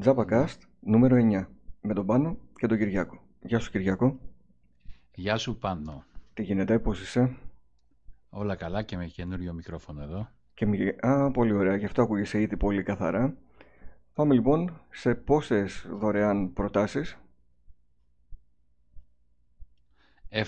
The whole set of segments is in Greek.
Τζάπακαστ νούμερο 9 με τον Πάνο και τον Κυριάκο. Γεια σου Κυριάκο. Γεια σου Πάνο. Τι γίνεται, πώς είσαι; Όλα καλά και με καινούριο μικρόφωνο εδώ. Και μη... Α, πολύ ωραία, γι' αυτό ακούγεσαι ήδη πολύ καθαρά. Πάμε λοιπόν σε πόσες δωρεάν προτάσεις;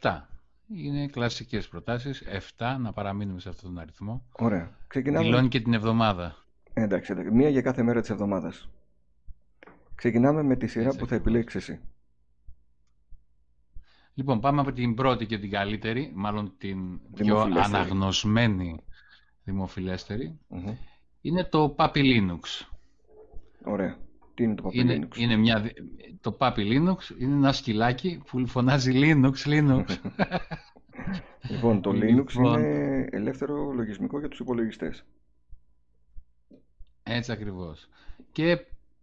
7. Είναι κλασικές προτάσεις. 7 να παραμείνουμε σε αυτόν τον αριθμό. Ωραία. Ξεκινάμε. Δηλώνει και την εβδομάδα. Εντάξει, εντάξει. Μία για κάθε μέρα της εβδομάδας. Ξεκινάμε με τη σειρά Έτσι που θα ακριβώς. επιλέξεις εσύ. Λοιπόν, πάμε από την πρώτη και την καλύτερη, μάλλον την πιο Δημοφιλέστερη. αναγνωσμένη δημοφιλέστερη. Μμμ. Είναι το Puppy Linux. Ωραία. Τι είναι το Puppy Είναι, Linux? είναι μια, δι- το Puppy Linux είναι ένα σκυλάκι που φωνάζει Linux, Linux. Λοιπόν, το Linux Λοιπόν. είναι ελεύθερο λογισμικό για τους υπολογιστές. Έτσι ακριβώς. Και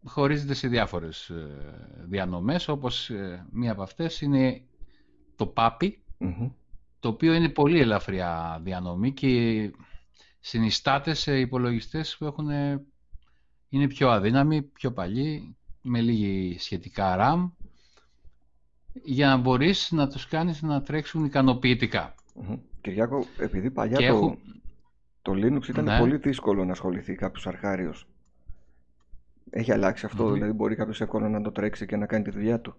χωρίζεται σε διάφορες ε, διανομές, όπως ε, μία από αυτές είναι το Puppy, Μμμ. το οποίο είναι πολύ ελαφριά διανομή και συνιστάται σε υπολογιστές που έχουν, ε, είναι πιο αδύναμοι, πιο παλιοί, με λίγη σχετικά RAM, για να μπορείς να τους κάνεις να τρέξουν ικανοποιητικά. Μμμ. Κυριάκο, επειδή παλιά Και το, έχω- το Linux ήταν Ναι. πολύ δύσκολο να ασχοληθεί κάποιος αρχάριος. Έχει αλλάξει αυτό, Μμμ. δηλαδή μπορεί κάποιος εύκολα να το τρέξει και να κάνει τη δουλειά του.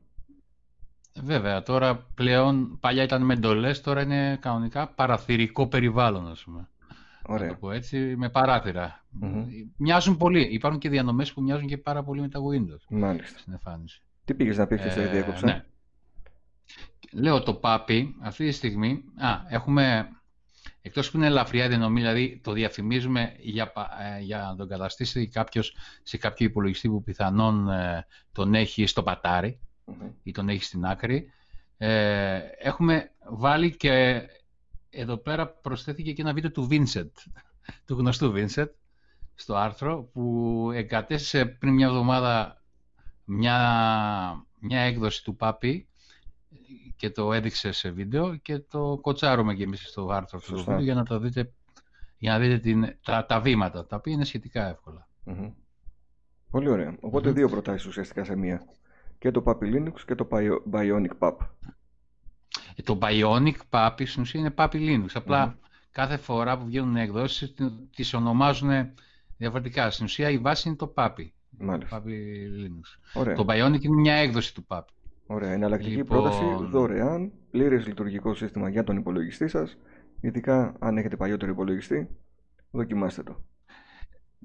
Βέβαια, τώρα πλέον, παλιά ήταν με εντολές, τώρα είναι κανονικά παραθυρικό περιβάλλον, ας πούμε. Να το Ωραία. πω έτσι, με παράθυρα. Μμμ. Μοιάζουν πολύ. Υπάρχουν και διανομές που μοιάζουν και πάρα πολύ με τα Windows Μάλιστα. στην εμφάνιση. Τι πήγες να πεις και σε Ε, διέκοψα. ναι. Λέω το Papi, αυτή τη στιγμή, α, έχουμε, εκτός που είναι ελαφριά διανομή, δηλαδή το διαφημίζουμε για, πα- ε, για να τον καταστήσει κάποιος σε κάποιο υπολογιστή που πιθανόν ε, τον έχει στο πατάρι Μμμ. ή τον έχει στην άκρη. Ε, έχουμε βάλει και εδώ πέρα προσθέθηκε και ένα βίντεο του Vincent, του γνωστού Vincent, στο άρθρο που εγκατέστησε πριν μια εβδομάδα μια, μια έκδοση του Πάπη και το έδειξε σε βίντεο και το κοτσάρουμε και εμείς στο άρθρο αυτό το Σωστά. βίντεο για να το δείτε, για να δείτε την, τα, τα βήματα, τα οποία είναι σχετικά εύκολα. Μμμ. Πολύ ωραία. Οπότε Μμμ. δύο προτάσεις ουσιαστικά σε μία. Και το Puppy Linux και το Bio- Bionic Pup. Ε, Το Bionic Papi στην ουσία είναι Papi Linux. Απλά Μμμ. κάθε φορά που βγαίνουν εκδόσεις τι- τις ονομάζουν διαφορετικά. Στην ουσία η βάση είναι το Papi. Μάλιστα. Papi Linux. Ωραία. Το Bionic είναι μια έκδοση του Papi. Ωραία. Εναλλακτική Λοιπόν- πρόταση δωρεάν, πλήρες λειτουργικό σύστημα για τον υπολογιστή σας. Ειδικά αν έχετε παλιότερο υπολογιστή, δοκιμάστε το.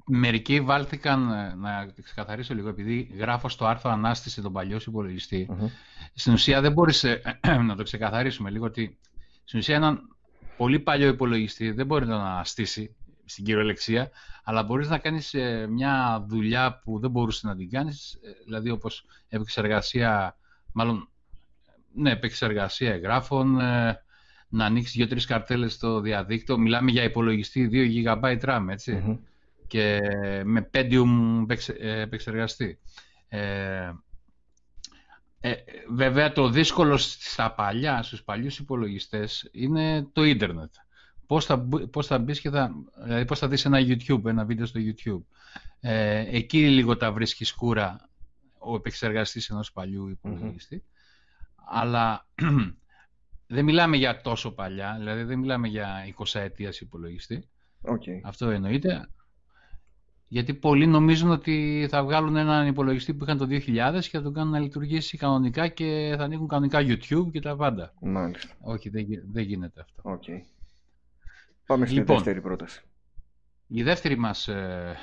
Μερικοί βάλθηκαν, ε, να ξεκαθαρίσω λίγο, επειδή γράφω στο άρθρο ανάστηση τον παλιό σου υπολογιστή. Μμμ. Στην ουσία δεν μπορείς, ε, να το ξεκαθαρίσουμε λίγο, ότι στην ουσία έναν πολύ παλιό υπολογιστή δεν μπορεί να τον αναστήσει στην κυριολεξία, αλλά μπορείς να κάνεις ε, μια δουλειά που δεν μπορούσες να την κάνεις, ε, δηλαδή όπως επεξεργασία, μάλλον, ναι, επεξεργασία εγγράφων, ε, να ανοίξεις δύο-τρεις καρτέλες στο διαδίκτυο. Μιλάμε για υπολογιστή 2 GB RAM, έτσι Μμμ. και με Pentium επεξε- ε, επεξεργαστή. Ε, ε, βέβαια το δύσκολο στα παλιά, στους παλιούς υπολογιστές είναι το ίντερνετ. Πώς θα, μπο- πώς θα μπεις και θα, δηλαδή πώς θα δεις ένα YouTube, ένα βίντεο στο YouTube. Ε, εκεί λίγο τα βρίσκεις σκούρα ο επεξεργαστής ενός παλιού υπολογιστή. Αλλά δεν μιλάμε για τόσο παλιά, δηλαδή δεν μιλάμε για 20 ετίας υπολογιστή. Οκ. Αυτό εννοείται. Γιατί πολλοί νομίζουν ότι θα βγάλουν έναν υπολογιστή που είχαν το 2000 και θα τον κάνουν να λειτουργήσει κανονικά και θα ανοίγουν κανονικά YouTube και τα πάντα. Μάλιστα. Όχι, δεν, γι- δεν γίνεται αυτό. Οκ. Πάμε στη Λοιπόν. δεύτερη πρόταση. Η δεύτερη μας ε,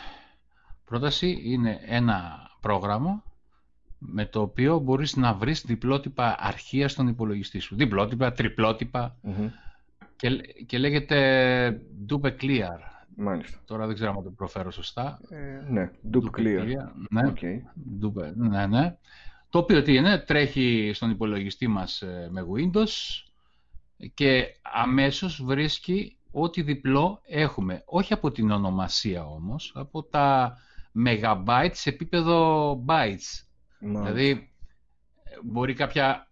πρόταση είναι ένα πρόγραμμα με το οποίο μπορείς να βρεις διπλότυπα αρχεία στον υπολογιστή σου. Διπλότυπα, τριπλότυπα Μμμ. και, και λέγεται Dupe Clear. Μάλιστα. Τώρα δεν ξέρω αν το προφέρω σωστά. Ε, ναι. Dupe Clear. Ναι. Οκ. Ντούπε, ναι, ναι. Το οποίο τι είναι, τρέχει στον υπολογιστή μας ε, με Windows και αμέσως βρίσκει ό,τι διπλό έχουμε. Όχι από την ονομασία όμως, από τα megabytes σε επίπεδο bytes. Μάλιστα. Δηλαδή, ε, μπορεί κάποια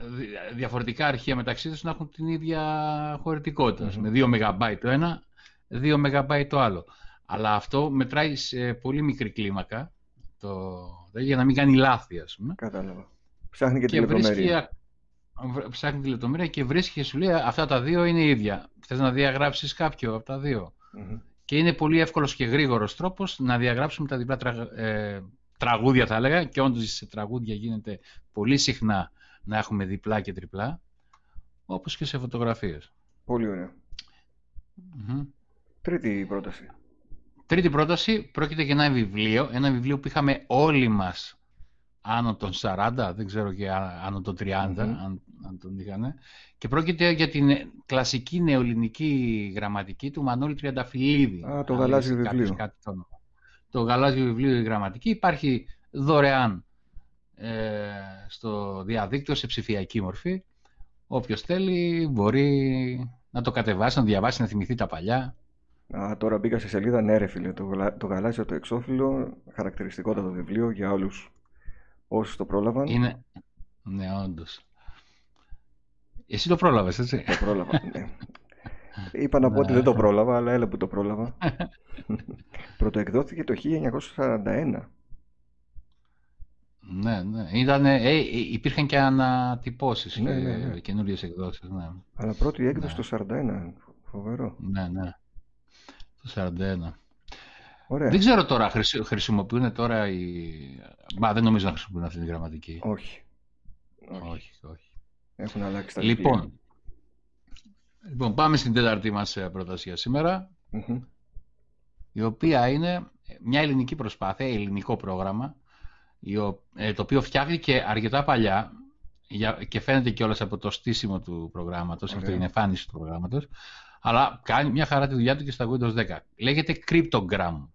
δι- διαφορετικά αρχεία μεταξύ τους να έχουν την ίδια χωρητικότητα. Μμμ. Με 2 MB το ένα, 2 MB το άλλο. Αλλά αυτό μετράει σε πολύ μικρή κλίμακα το, για να μην κάνει λάθη, ας πούμε. Κατάλαβα. Ψάχνει και, και τη λεπτομέρεια. Ψάχνει τη λεπτομέρεια και βρίσκει και σου λέει αυτά τα δύο είναι ίδια. Θες να διαγράψεις κάποιο από τα δυο Και είναι πολύ εύκολος και γρήγορος τρόπος να διαγράψουμε τα διπλά ε, τραγούδια θα έλεγα και όντως σε τραγούδια γίνεται πολύ συχνά να έχουμε διπλά και τριπλά όπως και σε φωτογραφίες. Πολύ Τρίτη πρόταση. Τρίτη πρόταση πρόκειται για ένα βιβλίο, ένα βιβλίο που είχαμε όλοι μας άνω των 40, δεν ξέρω και άνω των 30, αν, αν τον είχανε, και πρόκειται για την κλασική νεοελληνική γραμματική του Μανώλη Τριανταφυλλίδη. Α, το γαλάζιο βιβλίο. Κάτι, το, το γαλάζιο βιβλίο η γραμματική υπάρχει δωρεάν ε, στο διαδίκτυο σε ψηφιακή μορφή. Όποιος θέλει μπορεί να το κατεβάσει, να διαβάσει, να θυμηθεί τα παλιά. Α, τώρα μπήκα σε σελίδα, ναι ρε φίλε, το, το γαλάζιο το εξώφυλλο, χαρακτηριστικότατο βιβλίο για όλους όσους το πρόλαβαν. Είναι, ναι όντως. Εσύ το πρόλαβες, έτσι; Το πρόλαβα, ναι. Είπα να πω ότι δεν το πρόλαβα, αλλά έλα που το πρόλαβα. Πρωτοεκδόθηκε το 1941. Ναι, ναι. Ήτανε, ε, ε, υπήρχαν και ανατυπώσεις ναι, και ναι, ναι. καινούριες εκδόσεις. Ναι. Αλλά πρώτη έκδοση ναι. το 41. Φοβερό. Ναι, ναι. Το 41. Ωραία. Δεν ξέρω τώρα, χρησιμοποιούν τώρα οι... Μα δεν νομίζω να χρησιμοποιούν αυτή τη γραμματική. Όχι. Όχι, όχι. Έχουν αλλάξει τα λοιπόν, λοιπόν, πάμε στην τέταρτη μας ε, πρόταση για σημερα η οποία είναι μια ελληνική προσπάθεια, ελληνικό πρόγραμμα, ε, το οποίο φτιάχτηκε αρκετά παλιά και φαίνεται κιόλας από το στήσιμο του προγράμματος, από την εμφάνιση του προγράμματος, αλλά κάνει μια χαρά τη δουλειά του και στα Windows 10. Λέγεται Cryptogram.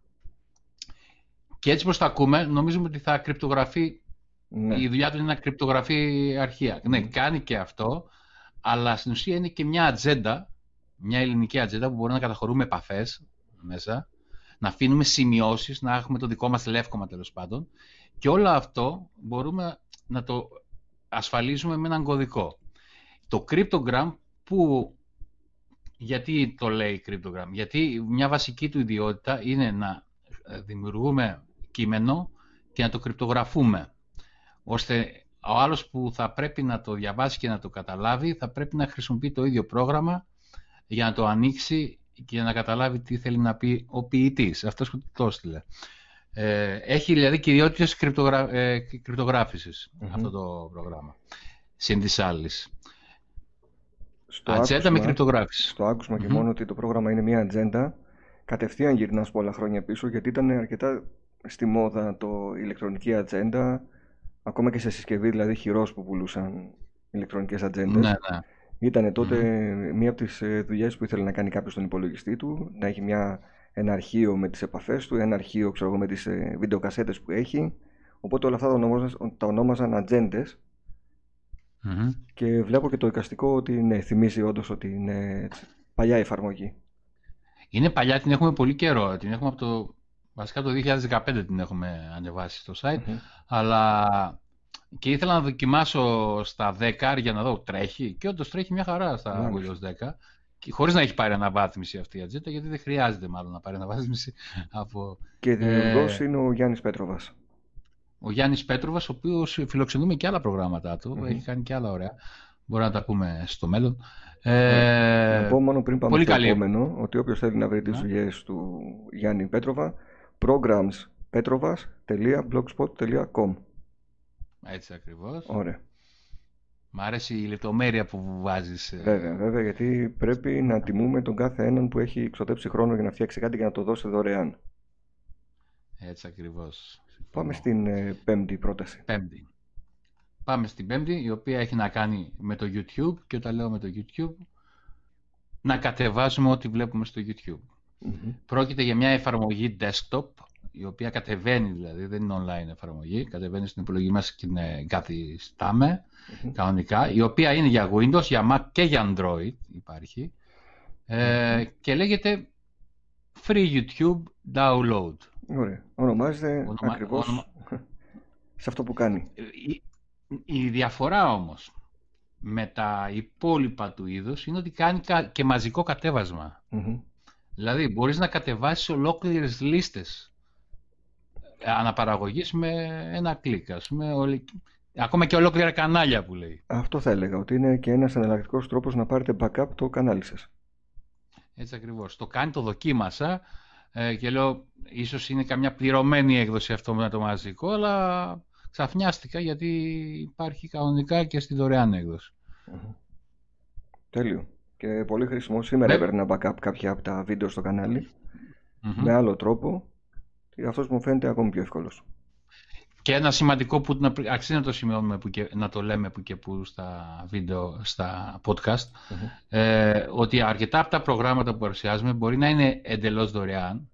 Και έτσι πως τα ακούμε, νομίζουμε ότι θα κρυπτογραφεί, ναι. η δουλειά του είναι να κρυπτογραφεί αρχεία. Ναι, κάνει και αυτό, αλλά στην ουσία είναι και μια ατζέντα, μια ελληνική ατζέντα που μπορεί να καταχωρούμε επαφές μέσα, να αφήνουμε σημειώσεις, να έχουμε το δικό μας λεύκομα τέλος πάντων και όλο αυτό μπορούμε να το ασφαλίζουμε με έναν κωδικό. Το cryptogram που γιατί το λέει cryptogram, γιατί μια βασική του ιδιότητα είναι να ε, δημιουργούμε κείμενο και να το κρυπτογραφούμε, ώστε ο άλλος που θα πρέπει να το διαβάσει και να το καταλάβει θα πρέπει να χρησιμοποιεί το ίδιο πρόγραμμα για να το ανοίξει και να καταλάβει τι θέλει να πει ο ποιητής, αυτός που το έστειλε. Ε, έχει δηλαδή κυριότητες κρυπτογρα... ε, κρυπτογράφησης αυτό το πρόγραμμα. Συν της άλλης. Στο ατζέντα με κρυπτογράφηση. Στο ακουσμα και μόνο ότι το πρόγραμμα είναι μια ατζέντα, κατευθείαν γυρνάς πολλά χρόνια πίσω γιατί ήταν αρκετά στη μόδα το ηλεκτρονική ατζέντα, ακόμα και σε συσκευή δηλαδή χειρός που πουλούσαν ηλεκτρονικές ατζέντες. Ναι, ναι. Ήταν τότε μία από τις ε, δουλειές που ήθελε να κάνει κάποιος στον υπολογιστή του, να έχει μια, ένα αρχείο με τις επαφές του, ένα αρχείο ξέρω, με τις ε, βιντεοκασέτες που έχει. Οπότε όλα αυτά τα ονόμαζαν, τα ονόμαζαν ατζέντες. Και βλέπω και το εικαστικό ότι ναι, θυμίζει όντως ότι είναι παλιά εφαρμογή. Είναι παλιά, την έχουμε πολύ καιρό. Την έχουμε από το, βασικά το 2015 την έχουμε ανεβάσει στο site. Αλλά και ήθελα να δοκιμάσω στα 10 για να δω τρέχει και όντως τρέχει μια χαρά στα Windows 10 χωρίς να έχει πάρει αναβάθμιση αυτή η ατζέντα γιατί δεν χρειάζεται μάλλον να πάρει αναβάθμιση από... Και δημιουργός ε... είναι ο Γιάννης Πέτροβας. Ο Γιάννης Πέτροβας, ο οποίος φιλοξενούμε και άλλα προγράμματα του, έχει κάνει και άλλα ωραία. Μπορεί να τα πούμε στο μέλλον. Ε... Να πω μόνο πριν πάμε στο επόμενο, ότι όποιος θέλει να βρει τις δουλειές του Γιάννη Πέτροβα, programspetrovas.blogspot.com έτσι ακριβώς. Ωραία. Μ' αρέσει η λεπτομέρεια που βάζεις. Ε. Βέβαια, βέβαια, γιατί πρέπει να τιμούμε τον κάθε έναν που έχει εξοδέψει χρόνο για να φτιάξει κάτι και να το δώσει δωρεάν. Έτσι ακριβώς. Πάμε στην ε, πέμπτη πρόταση. Πέμπτη. Πάμε στην πέμπτη, η οποία έχει να κάνει με το YouTube και όταν λέω με το YouTube, να κατεβάζουμε ό,τι βλέπουμε στο YouTube. Πρόκειται για μια εφαρμογή desktop η οποία κατεβαίνει δηλαδή, δεν είναι online εφαρμογή, κατεβαίνει στην επιλογή μας και την καθισταμε κανονικά, η οποία είναι για Windows, για Mac και για Android υπάρχει ε, και λέγεται Free YouTube Download. Ωραία. Ονομάζεται Ονομα... ακριβώς Ονομα... σε αυτό που κάνει. Ε, η, η διαφορά όμως με τα υπόλοιπα του είδους είναι ότι κάνει και μαζικό κατέβασμα. Δηλαδή μπορείς να κατεβάσεις ολόκληρες λίστες αναπαραγωγής με ένα κλικ, ας πούμε, ακόμα και ολόκληρα κανάλια που λέει. Αυτό θα έλεγα, ότι είναι και ένας εναλλακτικός τρόπος να πάρετε backup το κανάλι σας. Έτσι ακριβώς. Το κάνει, το δοκίμασα ε, και λέω ίσως είναι καμιά πληρωμένη έκδοση αυτό με το μαζικό, αλλά ξαφνιάστηκα γιατί υπάρχει κανονικά και στη δωρεάν έκδοση. Τέλειο. Και πολύ χρήσιμο. Σήμερα ναι. έπαιρνα backup κάποια από τα βίντεο στο καναλι με άλλο τρόπο και αυτός μου φαίνεται ακόμη πιο εύκολος. Και ένα σημαντικό που αξίζει να το σημειώνουμε που και, να το λέμε που και που στα βίντεο, στα podcast, ε, ότι αρκετά από τα προγράμματα που παρουσιάζουμε μπορεί να είναι εντελώς δωρεάν,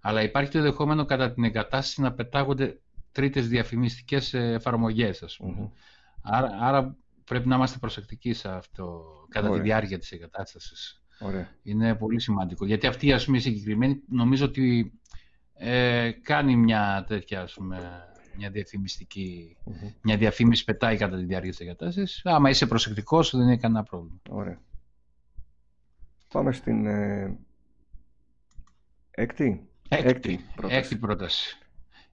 αλλά υπάρχει το ενδεχόμενο κατά την εγκατάσταση να πετάγονται τρίτες διαφημιστικές εφαρμογές, ας πούμε. άρα, άρα πρέπει να είμαστε προσεκτικοί σε αυτό κατά τη διάρκεια της εγκατάστασης. Ωραία. Είναι πολύ σημαντικό. Γιατί αυτή ας πούμε, η συγκεκριμένη νομίζω ότι ε, κάνει μια τέτοια ας πούμε, μια διαφημιστική, μια διαφήμιση πετάει κατά τη διάρκεια της εγκατάστασης. Άμα είσαι προσεκτικός δεν είναι κανένα πρόβλημα. Ωραία. Πάμε στην ε, έκτη. Έκτη, πρόταση. έκτη πρόταση.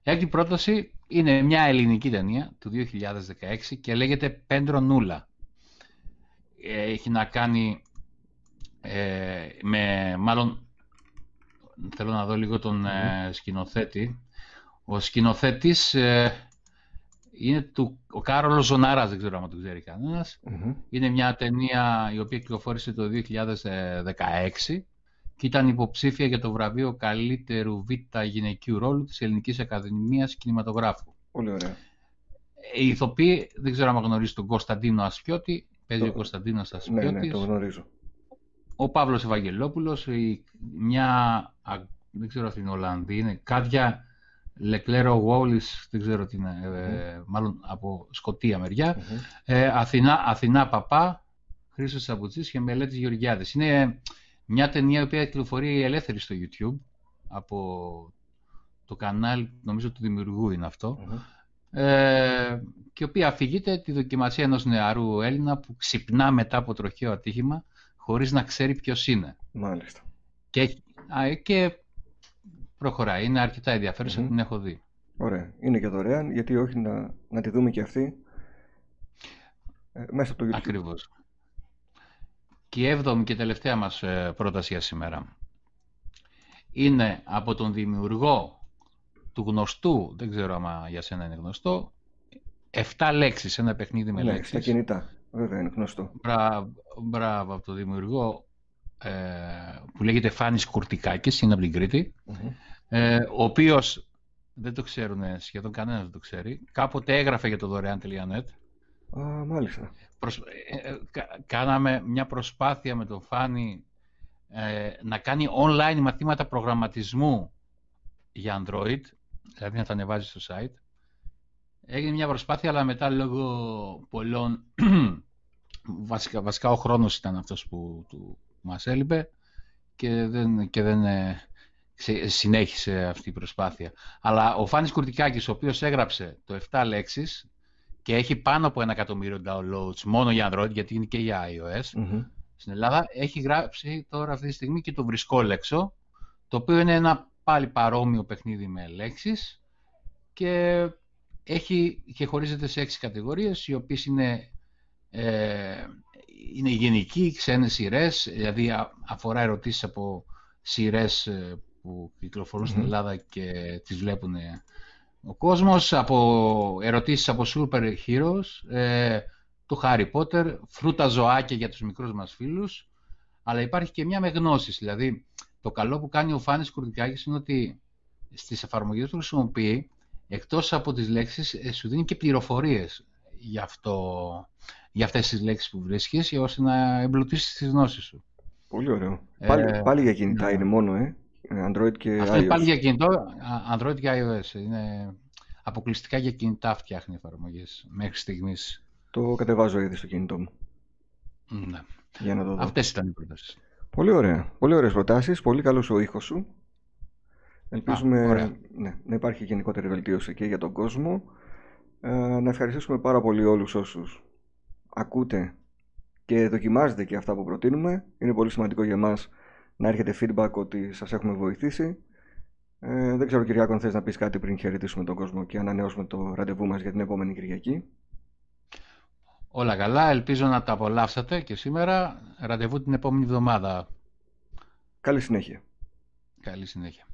Έκτη πρόταση είναι μια ελληνική ταινία του 2016 και λέγεται Πέντρο Νούλα. Έχει να κάνει ε, με, μάλλον θέλω να δω λίγο τον ε, σκηνοθέτη. Ο σκηνοθέτης ε, είναι του, ο Κάρολος Ζωνάρας, δεν ξέρω αν το ξέρει Είναι μια ταινία η οποία κυκλοφόρησε το 2016 και ήταν υποψήφια για το βραβείο καλύτερου β' γυναικείου ρόλου της Ελληνικής Ακαδημίας Κινηματογράφου. Πολύ ωραία. Οι ηθοποιοί, δεν ξέρω αν γνωρίζεις τον Κωνσταντίνο Ασπιώτη, παίζει το... ο Κωνσταντίνος Ασπιώτης. Ναι, ναι, το γνωρίζω. Ο Παύλος Ευαγγελόπουλος, μια, δεν ξέρω αυτή είναι Ολλανδή, είναι Κάδια Λεκλέρο Γουόλης, δεν ξέρω τι είναι, ε, μάλλον από Σκοτία ε, Αθηνά, Αθηνά Παπά, Χρήστος Σαμπουτσής και Μελέτης Γεωργιάδης. Είναι μια ταινία η οποία κυκλοφορεί ελεύθερη στο YouTube από το κανάλι, νομίζω του δημιουργού είναι ε, και η οποία αφηγείται τη δοκιμασία ενός νεαρού Έλληνα που ξυπνά μετά από τροχαίο ατύχημα χωρίς να ξέρει ποιος είναι. Μάλιστα. Και, και προχωράει. Είναι αρκετά ενδιαφέρουσα, την έχω δει. Ωραία. Είναι και δωρεάν, γιατί όχι να, να τη δούμε και αυτή ε, μέσα από το YouTube. Ακριβώς. Και η έβδομη και τελευταία μας ε, πρόταση για σήμερα είναι από τον δημιουργό του γνωστού, δεν ξέρω αν για σένα είναι γνωστό, 7 λέξεις, ένα παιχνίδι με ναι, λέξεις. Στα κινητά, βέβαια είναι γνωστό. Μπράβο, μπράβο από τον δημιουργό ε, που λέγεται Φάνης Κουρτικάκης, είναι από την Κρήτη, ε, ο οποίος, δεν το ξέρουν σχεδόν κανένας δεν το ξέρει, κάποτε έγραφε για το δωρεάν.net. Α, μάλιστα. Ε, ε, κάναμε μια προσπάθεια με τον Φάνη ε, να κάνει online μαθήματα προγραμματισμού για Android, δηλαδή να τα ανεβάζει στο site. Έγινε μια προσπάθεια, αλλά μετά λόγω πολλών... βασικά, βασικά ο χρόνος ήταν αυτός που του, μας έλειπε και δεν, και δεν συνέχισε αυτή η προσπάθεια. Αλλά ο Φάνης Κουρτικάκης, ο οποίος έγραψε το 7 λέξεις, και έχει πάνω από ένα εκατομμύριο downloads μόνο για Android, γιατί είναι και για iOS. Στην Ελλάδα έχει γράψει τώρα αυτή τη στιγμή και το βρισκόλεξο, το οποίο είναι ένα πάλι παρόμοιο παιχνίδι με λέξεις και, έχει, και χωρίζεται σε έξι κατηγορίες, οι οποίες είναι, ε, είναι γενικοί, ξένες σειρές, δηλαδή αφορά ερωτήσεις από σειρές ε, που κυκλοφορούν στην Ελλάδα και τις βλέπουν ο κόσμος από ερωτήσεις από super heroes, ε, του Harry Potter, φρούτα ζωάκια για τους μικρούς μας φίλους, αλλά υπάρχει και μια με γνώσεις. Δηλαδή, το καλό που κάνει ο Φάνης Κουρδικάκης είναι ότι στις εφαρμογές που χρησιμοποιεί, εκτός από τις λέξεις, ε, σου δίνει και πληροφορίες για, αυτό, για αυτές τις λέξεις που βρίσκεις, ώστε να εμπλουτίσεις τις γνώσεις σου. Πολύ ωραίο. πάλι, πάλι για κινητά ναι. είναι μόνο, ε. Android και Αυτό είναι πάλι για κινητό, Android και iOS. Είναι αποκλειστικά για κινητά φτιάχνει εφαρμογές μέχρι στιγμής. Το κατεβάζω ήδη στο κινητό μου. Ναι. Για να το δω. Αυτές ήταν οι προτάσεις. Πολύ ωραία. Πολύ ωραίες προτάσεις. Πολύ καλός ο ήχος σου. Ελπίζουμε ναι, να υπάρχει γενικότερη βελτίωση και για τον κόσμο. Ε, να ευχαριστήσουμε πάρα πολύ όλους όσους ακούτε και δοκιμάζετε και αυτά που προτείνουμε. Είναι πολύ σημαντικό για μας να έρχεται feedback ότι σας έχουμε βοηθήσει Ε, δεν ξέρω Κυριάκο αν θες να πεις κάτι πριν χαιρετήσουμε τον κόσμο και ανανεώσουμε το ραντεβού μας για την επόμενη Κυριακή. Όλα καλά, ελπίζω να τα απολαύσατε και σήμερα ραντεβού την επόμενη εβδομάδα. Καλή συνέχεια. Καλή συνέχεια.